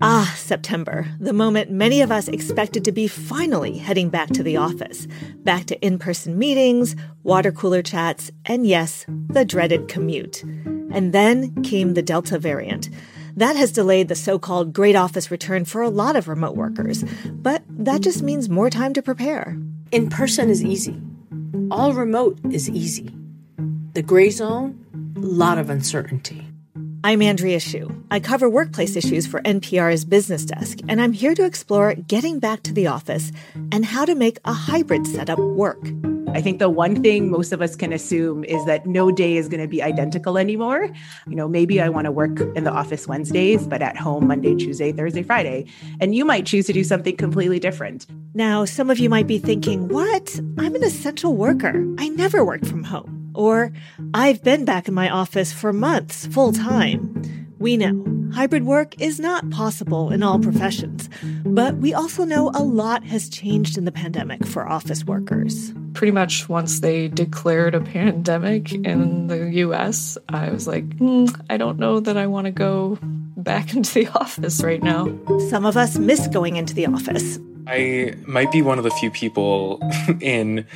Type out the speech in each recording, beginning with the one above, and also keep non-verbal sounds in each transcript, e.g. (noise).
Ah, September, the moment many of us expected to be finally heading back to the office, back to in person meetings, water cooler chats, and yes, the dreaded commute. And then came the Delta variant. That has delayed the so called great office return for a lot of remote workers, but that just means more time to prepare. In person is easy, all remote is easy. The gray zone, a lot of uncertainty. I'm Andrea Hsu. I cover workplace issues for NPR's Business Desk, and I'm here to explore getting back to the office and how to make a hybrid setup work. I think the one thing most of us can assume is that no day is going to be identical anymore. You know, maybe I want to work in the office Wednesdays, but at home Monday, Tuesday, Thursday, Friday. And you might choose to do something completely different. Now, some of you might be thinking, what? I'm an essential worker. I never work from home. Or, I've been back in my office for months, full time. We know hybrid work is not possible in all professions, but we also know a lot has changed in the pandemic for office workers. Pretty much once they declared a pandemic in the US, I was like, mm, I don't know that I want to go back (laughs) into the office right now. Some of us miss going into the office. I might be one of the few people (laughs) in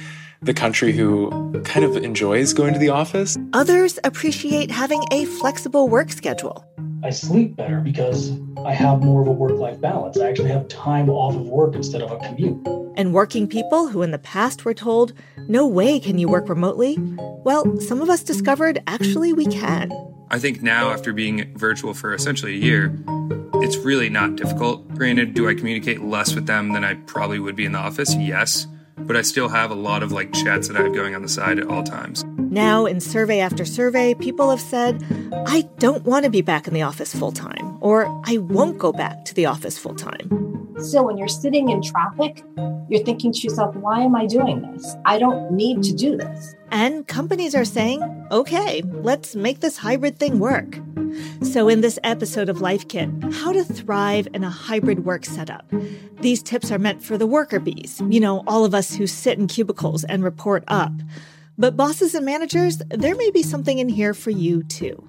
the country who kind of enjoys going to the office. Others appreciate having a flexible work schedule. I sleep better because I have more of a work life balance. I actually have time off of work instead of a commute. And working people who in the past were told, no way can you work remotely, well, some of us discovered actually we can. I think now, after being virtual for essentially a year, it's really not difficult. Granted, do I communicate less with them than I probably would be in the office? Yes but I still have a lot of like chats that I have going on the side at all times. Now, in survey after survey, people have said, I don't want to be back in the office full time, or I won't go back to the office full time. So, when you're sitting in traffic, you're thinking to yourself, why am I doing this? I don't need to do this. And companies are saying, okay, let's make this hybrid thing work. So, in this episode of Life Kit, how to thrive in a hybrid work setup. These tips are meant for the worker bees, you know, all of us who sit in cubicles and report up. But bosses and managers, there may be something in here for you too.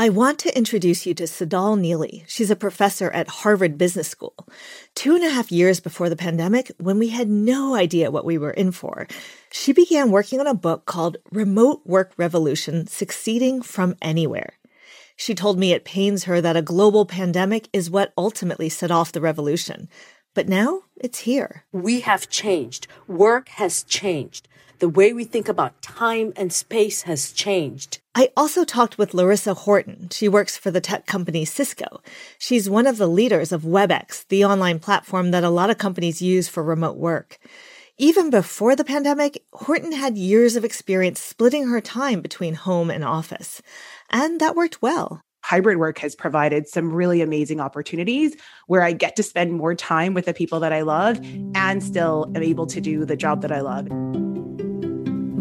I want to introduce you to Tsedal Neeley. She's a professor at Harvard Business School. Two and a half years before the pandemic, when we had no idea what we were in for, she began working on a book called Remote Work Revolution Succeeding from Anywhere. She told me it pains her that a global pandemic is what ultimately set off the revolution. But now it's here. We have changed. Work has changed. The way we think about time and space has changed. I also talked with Lorissa Horton. She works for the tech company Cisco. She's one of the leaders of WebEx, the online platform that a lot of companies use for remote work. Even before the pandemic, Horton had years of experience splitting her time between home and office. And that worked well hybrid work has provided some really amazing opportunities where I get to spend more time with the people that I love and still am able to do the job that I love.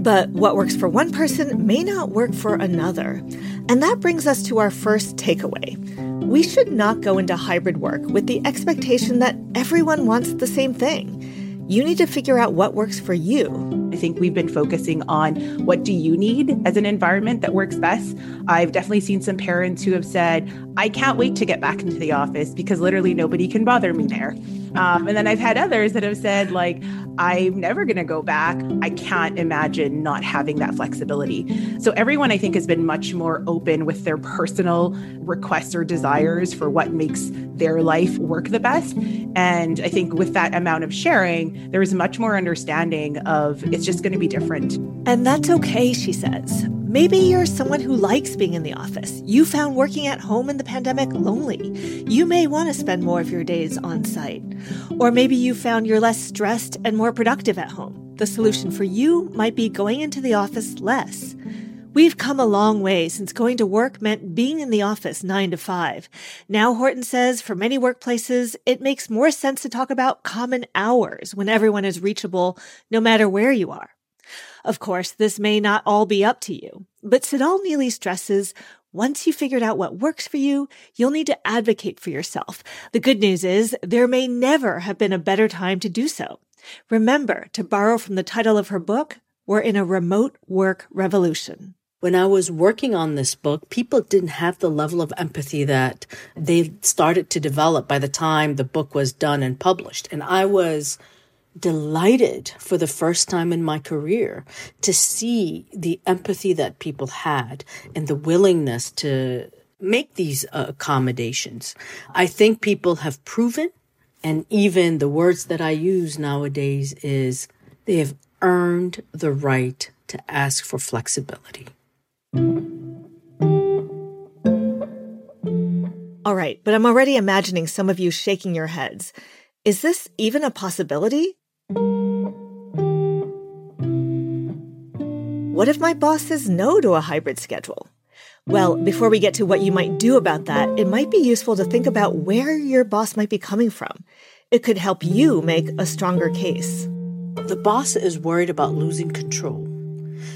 But what works for one person may not work for another. And that brings us to our first takeaway. We should not go into hybrid work with the expectation that everyone wants the same thing. You need to figure out what works for you. I think we've been focusing on what do you need as an environment that works best. I've definitely seen some parents who have said, I can't wait to get back into the office because literally nobody can bother me there. Um, and then I've had others that have said, like, I'm never going to go back. I can't imagine not having that flexibility. So everyone, I think, has been much more open with their personal requests or desires for what makes their life work the best. And I think with that amount of sharing, there is much more understanding of it's just going to be different. And that's okay, she says. Maybe you're someone who likes being in the office. You found working at home in the pandemic lonely. You may want to spend more of your days on site. Or maybe you found you're less stressed and more productive at home. The solution for you might be going into the office less. We've come a long way since going to work meant being in the office nine to five. Now, Horton says for many workplaces, it makes more sense to talk about common hours when everyone is reachable, no matter where you are. Of course, this may not all be up to you, but Tsedal Neeley stresses once you've figured out what works for you, you'll need to advocate for yourself. The good news is there may never have been a better time to do so. Remember, to borrow from the title of her book, we're in a remote work revolution. When I was working on this book, people didn't have the level of empathy that they started to develop by the time the book was done and published. And I was delighted for the first time in my career to see the empathy that people had and the willingness to make these uh, accommodations. I think people have proven, and even the words that I use nowadays is they have earned the right to ask for flexibility. All right, but I'm already imagining some of you shaking your heads. Is this even a possibility? What if my boss says no to a hybrid schedule? Well, before we get to what you might do about that, it might be useful to think about where your boss might be coming from. It could help you make a stronger case. The boss is worried about losing control.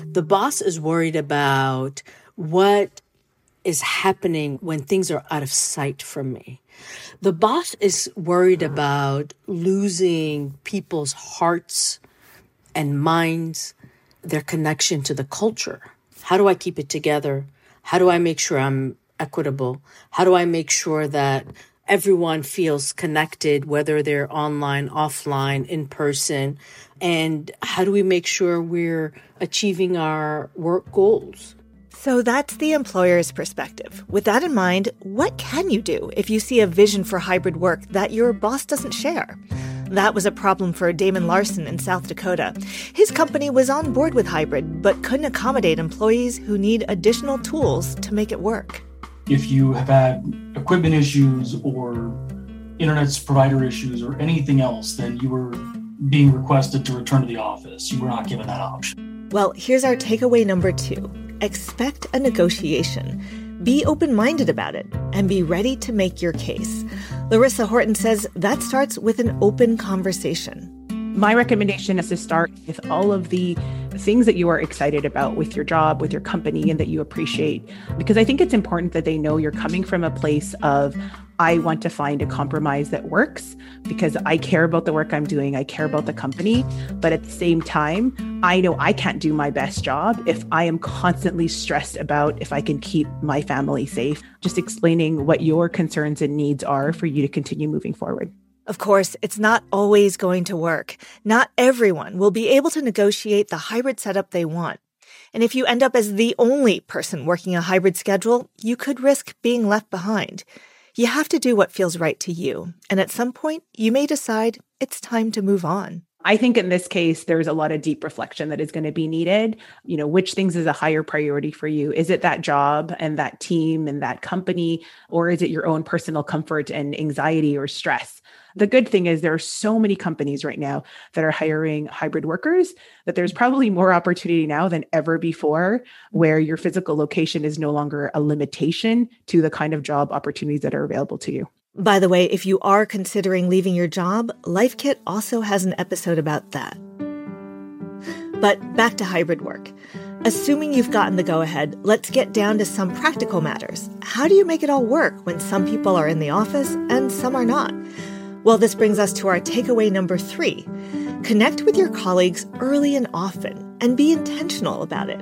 The boss is worried about what is happening when things are out of sight from me. The boss is worried about losing people's hearts and minds, their connection to the culture. How do I keep it together? How do I make sure I'm equitable? How do I make sure that everyone feels connected, whether they're online, offline, in person? And how do we make sure we're achieving our work goals? So that's the employer's perspective. With that in mind, what can you do if you see a vision for hybrid work that your boss doesn't share? That was a problem for Damon Larson in South Dakota. His company was on board with hybrid, but couldn't accommodate employees who need additional tools to make it work. If you have had equipment issues or internet provider issues or anything else, then you were being requested to return to the office. You were not given that option. Well, here's our takeaway number two expect a negotiation. Be open minded about it and be ready to make your case. Lorissa Horton says that starts with an open conversation. My recommendation is to start with all of the things that you are excited about with your job, with your company, and that you appreciate. Because I think it's important that they know you're coming from a place of, I want to find a compromise that works because I care about the work I'm doing. I care about the company. But at the same time, I know I can't do my best job if I am constantly stressed about if I can keep my family safe. Just explaining what your concerns and needs are for you to continue moving forward. Of course, it's not always going to work. Not everyone will be able to negotiate the hybrid setup they want. And if you end up as the only person working a hybrid schedule, you could risk being left behind. You have to do what feels right to you. And at some point, you may decide it's time to move on. I think in this case, there's a lot of deep reflection that is going to be needed. You know, which things is a higher priority for you? Is it that job and that team and that company, or is it your own personal comfort and anxiety or stress? The good thing is there are so many companies right now that are hiring hybrid workers that there's probably more opportunity now than ever before where your physical location is no longer a limitation to the kind of job opportunities that are available to you. By the way, if you are considering leaving your job, LifeKit also has an episode about that. But back to hybrid work. Assuming you've gotten the go ahead, let's get down to some practical matters. How do you make it all work when some people are in the office and some are not? Well, this brings us to our takeaway number three. Connect with your colleagues early and often and be intentional about it.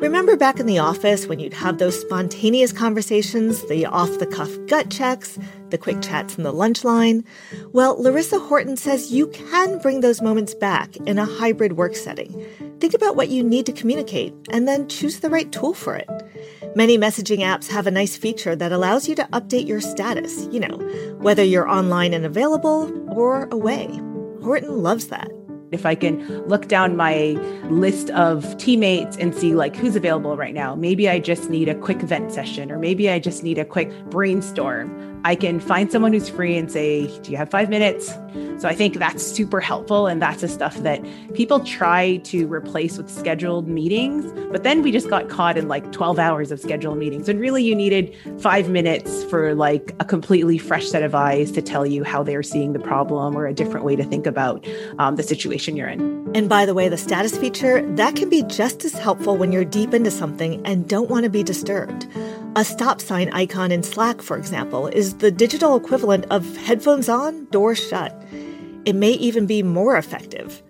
Remember back in the office when you'd have those spontaneous conversations, the off the cuff gut checks, the quick chats in the lunch line? Well, Lorissa Horton says you can bring those moments back in a hybrid work setting. Think about what you need to communicate and then choose the right tool for it. Many messaging apps have a nice feature that allows you to update your status, you know, whether you're online and available or away. Horton loves that. If I can look down my list of teammates and see like who's available right now, maybe I just need a quick vent session or maybe I just need a quick brainstorm. I can find someone who's free and say, Do you have five minutes? So I think that's super helpful. And that's the stuff that people try to replace with scheduled meetings. But then we just got caught in like 12 hours of scheduled meetings. And really, you needed five minutes for like a completely fresh set of eyes to tell you how they're seeing the problem or a different way to think about um, the situation you're in. And by the way, the status feature, that can be just as helpful when you're deep into something and don't want to be disturbed. A stop sign icon in Slack, for example, is the digital equivalent of headphones on, door shut. It may even be more effective.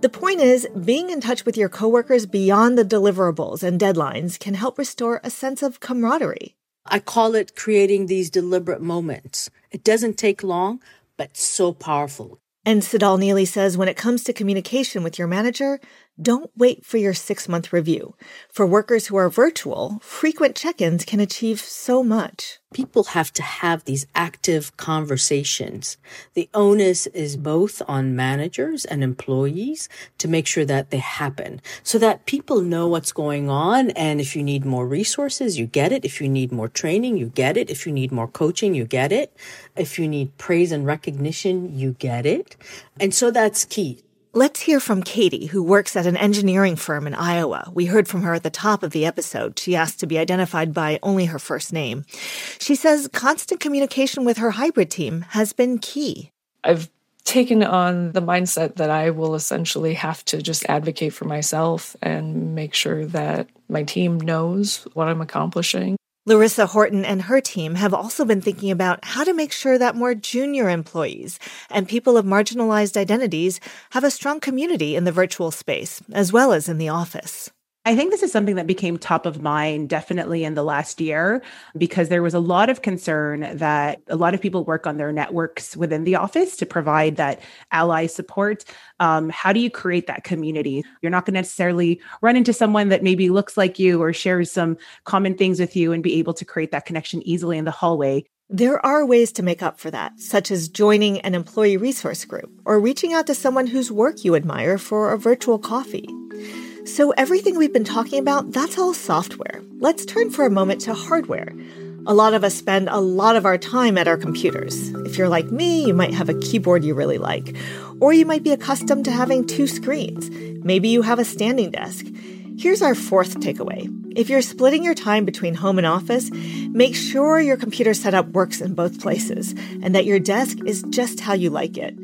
The point is, being in touch with your coworkers beyond the deliverables and deadlines can help restore a sense of camaraderie. I call it creating these deliberate moments. It doesn't take long, but so powerful. And Tsedal Neeley says when it comes to communication with your manager, don't wait for your six month review. For workers who are virtual, frequent check ins can achieve so much. People have to have these active conversations. The onus is both on managers and employees to make sure that they happen so that people know what's going on. And if you need more resources, you get it. If you need more training, you get it. If you need more coaching, you get it. If you need praise and recognition, you get it. And so that's key. Let's hear from Katie, who works at an engineering firm in Iowa. We heard from her at the top of the episode. She asked to be identified by only her first name. She says constant communication with her hybrid team has been key. I've taken on the mindset that I will essentially have to just advocate for myself and make sure that my team knows what I'm accomplishing. Lorissa Horton and her team have also been thinking about how to make sure that more junior employees and people of marginalized identities have a strong community in the virtual space, as well as in the office. I think this is something that became top of mind definitely in the last year because there was a lot of concern that a lot of people work on their networks within the office to provide that ally support. Um, how do you create that community? You're not going to necessarily run into someone that maybe looks like you or shares some common things with you and be able to create that connection easily in the hallway. There are ways to make up for that, such as joining an employee resource group or reaching out to someone whose work you admire for a virtual coffee. So, everything we've been talking about, that's all software. Let's turn for a moment to hardware. A lot of us spend a lot of our time at our computers. If you're like me, you might have a keyboard you really like, or you might be accustomed to having two screens. Maybe you have a standing desk. Here's our fourth takeaway. If you're splitting your time between home and office, make sure your computer setup works in both places and that your desk is just how you like it.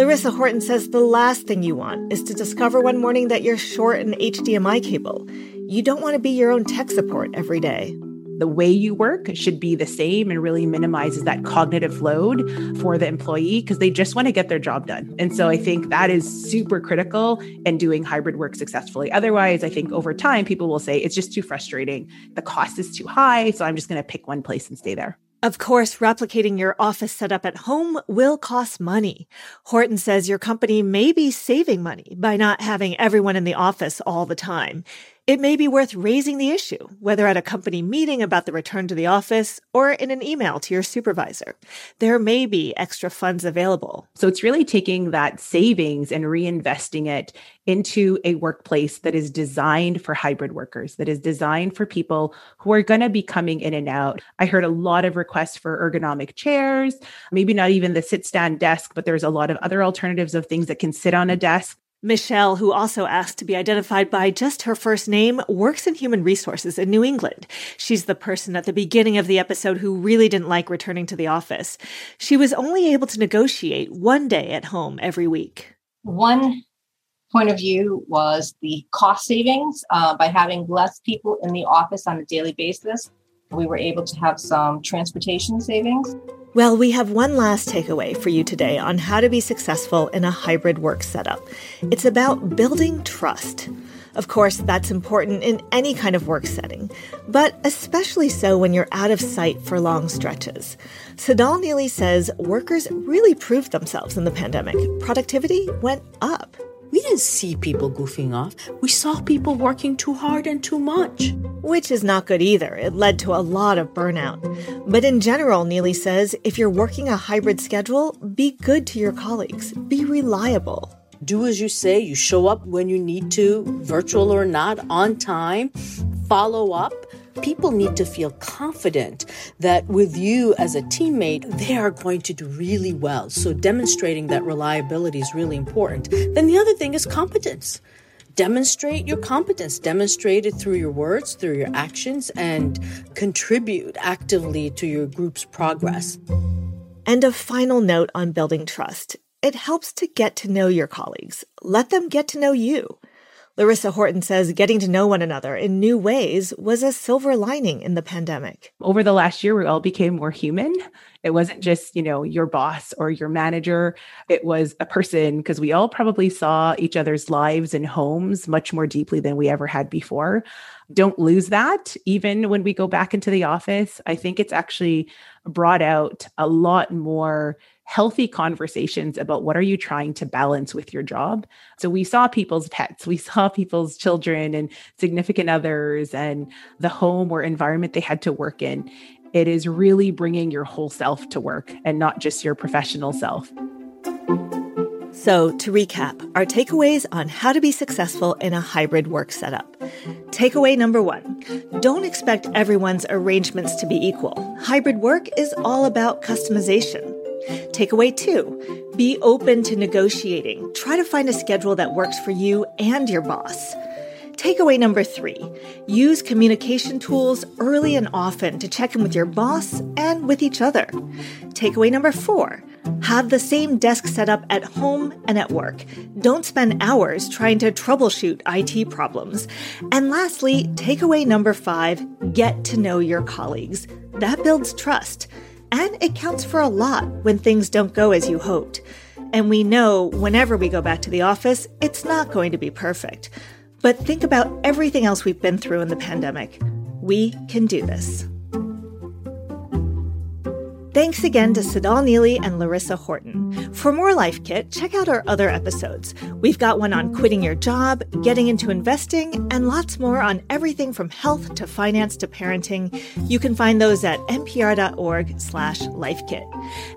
Lorissa Horton says the last thing you want is to discover one morning that you're short an HDMI cable. You don't want to be your own tech support every day. The way you work should be the same and really minimizes that cognitive load for the employee because they just want to get their job done. And so I think that is super critical in doing hybrid work successfully. Otherwise, I think over time, people will say it's just too frustrating. The cost is too high. So I'm just going to pick one place and stay there. Of course, replicating your office setup at home will cost money. Horton says your company may be saving money by not having everyone in the office all the time. It may be worth raising the issue, whether at a company meeting about the return to the office or in an email to your supervisor. There may be extra funds available. So it's really taking that savings and reinvesting it into a workplace that is designed for hybrid workers, that is designed for people who are going to be coming in and out. I heard a lot of requests for ergonomic chairs, maybe not even the sit stand desk, but there's a lot of other alternatives of things that can sit on a desk Michelle, who also asked to be identified by just her first name, works in human resources in New England. She's the person at the beginning of the episode who really didn't like returning to the office. She was only able to negotiate one day at home every week. One point of view was the cost savings uh, by having less people in the office on a daily basis. We were able to have some transportation savings. Well, we have one last takeaway for you today on how to be successful in a hybrid work setup. It's about building trust. Of course, that's important in any kind of work setting, but especially so when you're out of sight for long stretches. Tsedal Neeley says workers really proved themselves in the pandemic. Productivity went up. We didn't see people goofing off. We saw people working too hard and too much. Which is not good either. It led to a lot of burnout. But in general, Neeley says if you're working a hybrid schedule, be good to your colleagues, be reliable do as you say. You show up when you need to, virtual or not, on time, follow up. People need to feel confident that with you as a teammate, they are going to do really well. So demonstrating that reliability is really important. Then the other thing is competence. Demonstrate your competence, demonstrate it through your words, through your actions, and contribute actively to your group's progress. And a final note on building trust it helps to get to know your colleagues. Let them get to know you. Lorissa Horton says getting to know one another in new ways was a silver lining in the pandemic. Over the last year, we all became more human. It wasn't just, you know, your boss or your manager. It was a person because we all probably saw each other's lives and homes much more deeply than we ever had before. Don't lose that even when we go back into the office. I think it's actually brought out a lot more healthy conversations about what are you trying to balance with your job. So we saw people's pets, we (laughs) saw people's children and significant others and the home or environment they had to work in. It is really bringing your whole self to work and not just your professional self. So, to recap, our takeaways on how to be successful in a hybrid work setup. Takeaway number one don't expect everyone's arrangements to be equal. Hybrid work is all about customization. Takeaway two be open to negotiating. Try to find a schedule that works for you and your boss. Takeaway number three use communication tools early and often to check in with your boss and with each other. Takeaway number four have the same desk setup at home and at work. Don't spend hours trying to troubleshoot IT problems. And lastly, takeaway number five get to know your colleagues. That builds trust. And it counts for a lot when things don't go as you hoped. And we know whenever we go back to the office, it's not going to be perfect. But think about everything else we've been through in the pandemic. We can do this. Thanks again to Tsedal Neeley and Lorissa Horton. For more Life Kit, check out our other episodes. We've got one on quitting your job, getting into investing, and lots more on everything from health to finance to parenting. You can find those at npr.org slash lifekit.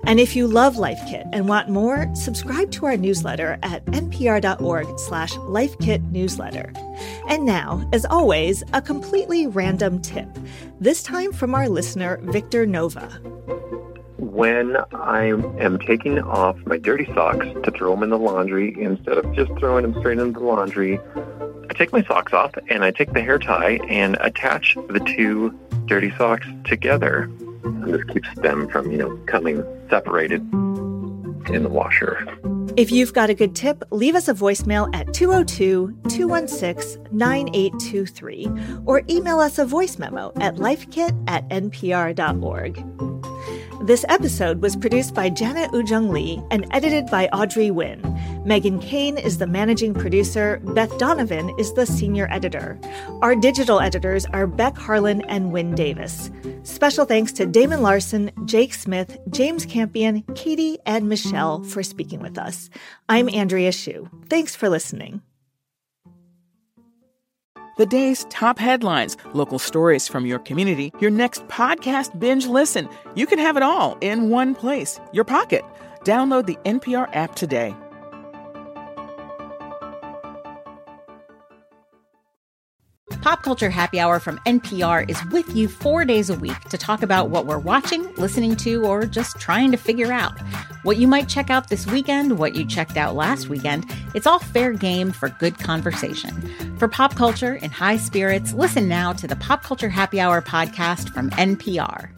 And if you love Life Kit and want more, subscribe to our newsletter at npr.org slash lifekit newsletter. And now, as always, a completely random tip, this time from our listener, Victor Nova when I am taking off my dirty socks to throw them in the laundry, instead of just throwing them straight into the laundry, I take my socks off and I take the hair tie and attach the two dirty socks together. And this keeps them from, you know, coming separated in the washer. If you've got a good tip, leave us a voicemail at 202 216 9823 or email us a voice memo at lifekit at npr.org. This episode was produced by Janet Woojeong Lee and edited by Audrey Nguyen. Meghan Kane is the managing producer. Beth Donovan is the senior editor. Our digital editors are Beck Harlan and Wynne Davis. Special thanks to Damon Larson, Jake Smith, James Campion, Katie, and Michelle for speaking with us. I'm Andrea Hsu. Thanks for listening. The day's top headlines, local stories from your community, your next podcast binge listen. You can have it all in one place, your pocket. Download the NPR app today. Pop Culture Happy Hour from NPR is with you four days a week to talk about what we're watching, listening to, or just trying to figure out. What you might check out this weekend, what you checked out last weekend, it's all fair game for good conversation. For pop culture in high spirits, listen now to the Pop Culture Happy Hour podcast from NPR.